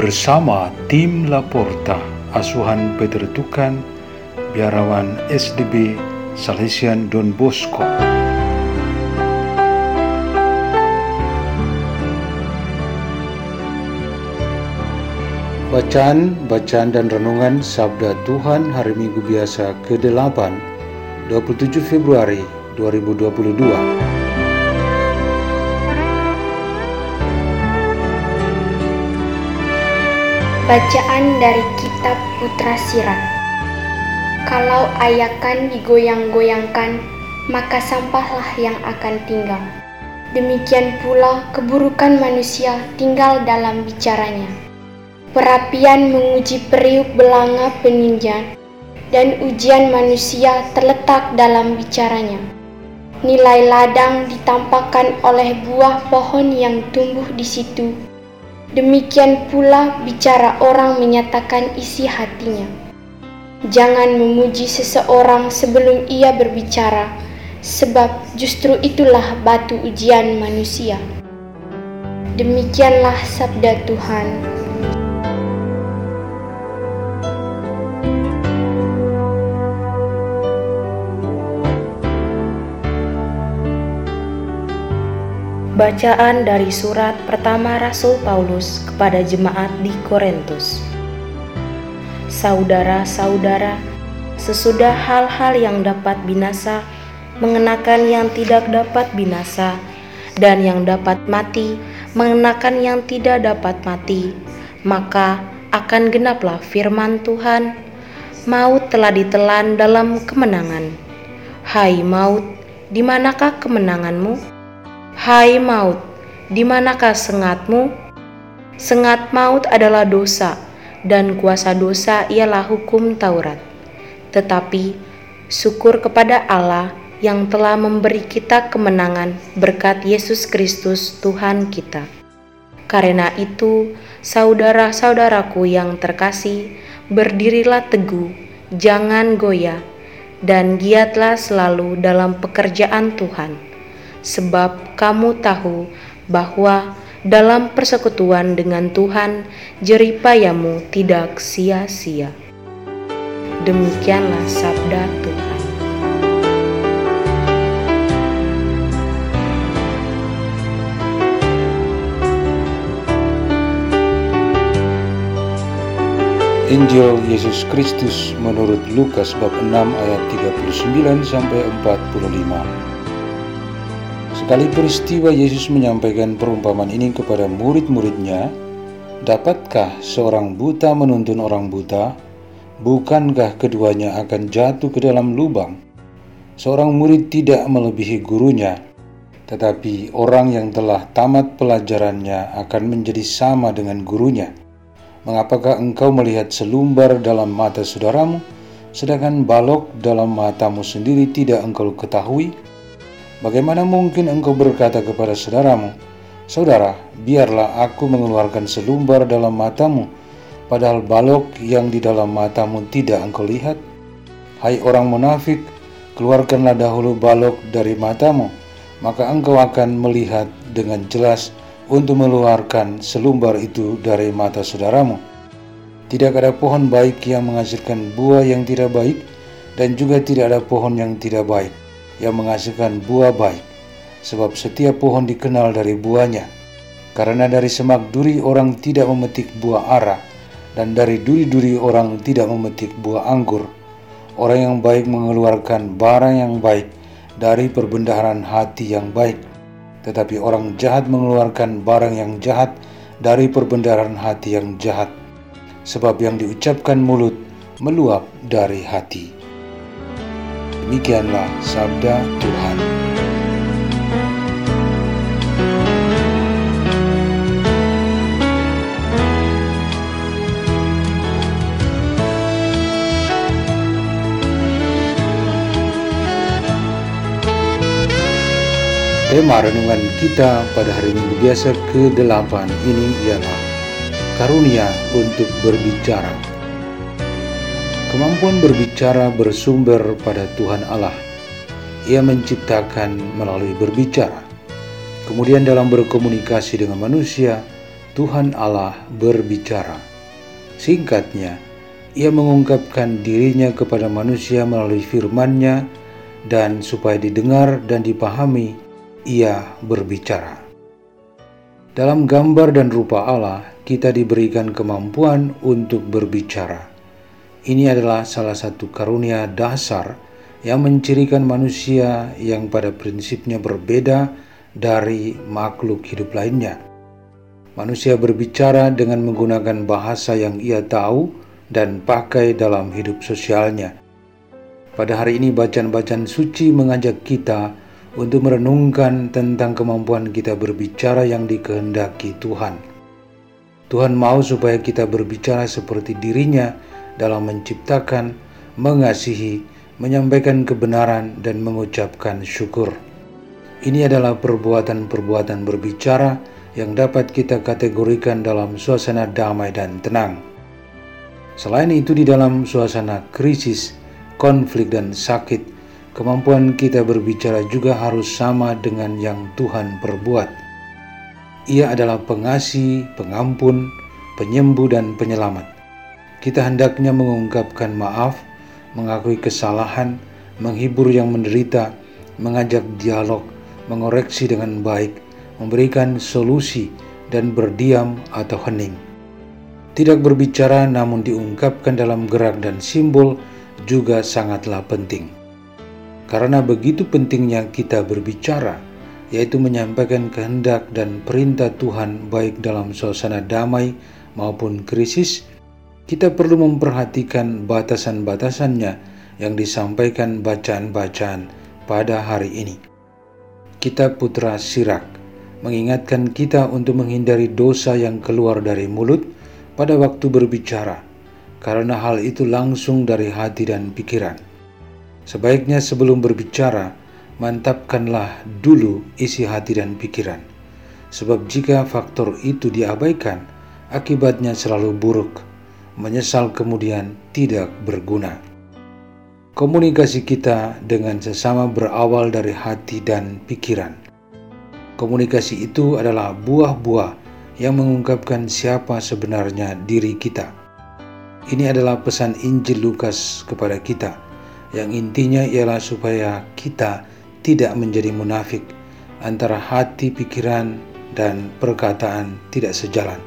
Bersama tim Laporta, asuhan Peter Tukan, biarawan SDB Salesian Don Bosco. Bacaan, bacaan dan renungan Sabda Tuhan Hari Minggu Biasa ke-8, 27 Februari 2022. Bacaan dari Kitab Putra Sirat Kalau ayakan digoyang-goyangkan, maka sampahlah yang akan tinggal. Demikian pula keburukan manusia tinggal dalam bicaranya. Perapian menguji periuk belanga peninjan, dan ujian manusia terletak dalam bicaranya. Nilai ladang ditampakkan oleh buah pohon yang tumbuh di situ. Demikian pula bicara orang menyatakan isi hatinya. Jangan memuji seseorang sebelum ia berbicara, sebab justru itulah batu ujian manusia. Demikianlah sabda Tuhan. Bacaan dari surat pertama Rasul Paulus kepada jemaat di Korintus. Saudara-saudara, sesudah hal-hal yang dapat binasa, mengenakan yang tidak dapat binasa, dan yang dapat mati, mengenakan yang tidak dapat mati, maka akan genaplah firman Tuhan. Maut telah ditelan dalam kemenangan. Hai maut, di manakah kemenanganmu? Hai maut, di manakah sengatmu? Sengat maut adalah dosa, dan kuasa dosa ialah hukum Taurat. Tetapi syukur kepada Allah yang telah memberi kita kemenangan berkat Yesus Kristus Tuhan kita. Karena itu, saudara-saudaraku yang terkasih, berdirilah teguh, jangan goyah, dan giatlah selalu dalam pekerjaan Tuhan sebab kamu tahu bahwa dalam persekutuan dengan Tuhan jeripayamu tidak sia-sia. Demikianlah sabda Tuhan. Injil Yesus Kristus menurut Lukas bab 6 ayat 39 sampai 45. Sekali peristiwa Yesus menyampaikan perumpamaan ini kepada murid-muridnya, dapatkah seorang buta menuntun orang buta? Bukankah keduanya akan jatuh ke dalam lubang? Seorang murid tidak melebihi gurunya, tetapi orang yang telah tamat pelajarannya akan menjadi sama dengan gurunya. Mengapakah engkau melihat selumbar dalam mata saudaramu, sedangkan balok dalam matamu sendiri tidak engkau ketahui? Bagaimana mungkin engkau berkata kepada saudaramu, Saudara, biarlah aku mengeluarkan selumbar dalam matamu, padahal balok yang di dalam matamu tidak engkau lihat? Hai orang munafik, keluarkanlah dahulu balok dari matamu, maka engkau akan melihat dengan jelas untuk mengeluarkan selumbar itu dari mata saudaramu. Tidak ada pohon baik yang menghasilkan buah yang tidak baik, dan juga tidak ada pohon yang tidak baik yang menghasilkan buah baik, sebab setiap pohon dikenal dari buahnya. Karena dari semak duri orang tidak memetik buah ara, dan dari duri-duri orang tidak memetik buah anggur. Orang yang baik mengeluarkan barang yang baik dari perbendaharaan hati yang baik, tetapi orang jahat mengeluarkan barang yang jahat dari perbendaharaan hati yang jahat. Sebab yang diucapkan mulut meluap dari hati. Demikianlah sabda Tuhan. Tema renungan kita pada hari Minggu biasa ke-8 ini ialah karunia untuk berbicara. Kemampuan berbicara bersumber pada Tuhan Allah. Ia menciptakan melalui berbicara. Kemudian dalam berkomunikasi dengan manusia, Tuhan Allah berbicara. Singkatnya, ia mengungkapkan dirinya kepada manusia melalui firman-Nya dan supaya didengar dan dipahami ia berbicara. Dalam gambar dan rupa Allah, kita diberikan kemampuan untuk berbicara. Ini adalah salah satu karunia dasar yang mencirikan manusia yang pada prinsipnya berbeda dari makhluk hidup lainnya. Manusia berbicara dengan menggunakan bahasa yang ia tahu dan pakai dalam hidup sosialnya. Pada hari ini, bacaan-bacaan suci mengajak kita untuk merenungkan tentang kemampuan kita berbicara yang dikehendaki Tuhan. Tuhan mau supaya kita berbicara seperti dirinya dalam menciptakan, mengasihi, menyampaikan kebenaran, dan mengucapkan syukur. Ini adalah perbuatan-perbuatan berbicara yang dapat kita kategorikan dalam suasana damai dan tenang. Selain itu, di dalam suasana krisis, konflik, dan sakit, kemampuan kita berbicara juga harus sama dengan yang Tuhan perbuat. Ia adalah pengasih, pengampun, penyembuh, dan penyelamat. Kita hendaknya mengungkapkan maaf, mengakui kesalahan, menghibur yang menderita, mengajak dialog, mengoreksi dengan baik, memberikan solusi, dan berdiam atau hening. Tidak berbicara namun diungkapkan dalam gerak dan simbol juga sangatlah penting. Karena begitu pentingnya kita berbicara, yaitu menyampaikan kehendak dan perintah Tuhan baik dalam suasana damai maupun krisis, kita perlu memperhatikan batasan-batasannya yang disampaikan bacaan-bacaan pada hari ini. Kita Putra Sirak mengingatkan kita untuk menghindari dosa yang keluar dari mulut pada waktu berbicara, karena hal itu langsung dari hati dan pikiran. Sebaiknya sebelum berbicara, mantapkanlah dulu isi hati dan pikiran. Sebab jika faktor itu diabaikan, akibatnya selalu buruk, menyesal kemudian tidak berguna. Komunikasi kita dengan sesama berawal dari hati dan pikiran. Komunikasi itu adalah buah-buah yang mengungkapkan siapa sebenarnya diri kita. Ini adalah pesan Injil Lukas kepada kita yang intinya ialah supaya kita tidak menjadi munafik antara hati, pikiran, dan perkataan tidak sejalan.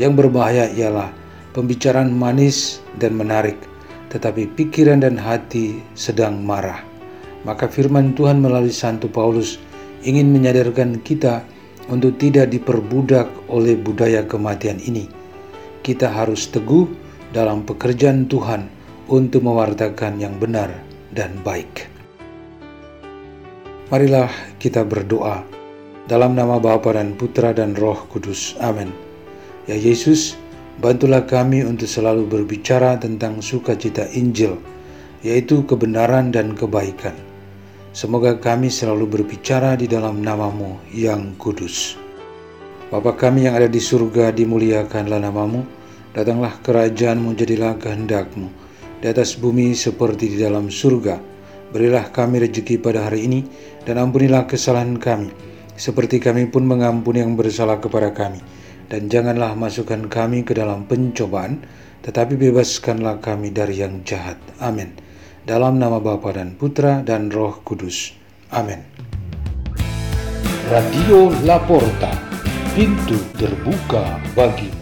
Yang berbahaya ialah pembicaraan manis dan menarik, tetapi pikiran dan hati sedang marah. Maka firman Tuhan melalui Santo Paulus ingin menyadarkan kita untuk tidak diperbudak oleh budaya kematian ini. Kita harus teguh dalam pekerjaan Tuhan untuk mewartakan yang benar dan baik. Marilah kita berdoa dalam nama Bapa dan Putra dan Roh Kudus. Amin. Ya Yesus, bantulah kami untuk selalu berbicara tentang sukacita Injil, yaitu kebenaran dan kebaikan. Semoga kami selalu berbicara di dalam namamu yang kudus. Bapa kami yang ada di surga, dimuliakanlah namamu, datanglah kerajaanmu, jadilah kehendakmu, di atas bumi seperti di dalam surga. Berilah kami rezeki pada hari ini dan ampunilah kesalahan kami, seperti kami pun mengampuni yang bersalah kepada kami. Dan janganlah masukkan kami ke dalam pencobaan, tetapi bebaskanlah kami dari yang jahat. Amin. Dalam nama Bapa dan Putra dan Roh Kudus. Amin. Radio Laporta, pintu terbuka bagi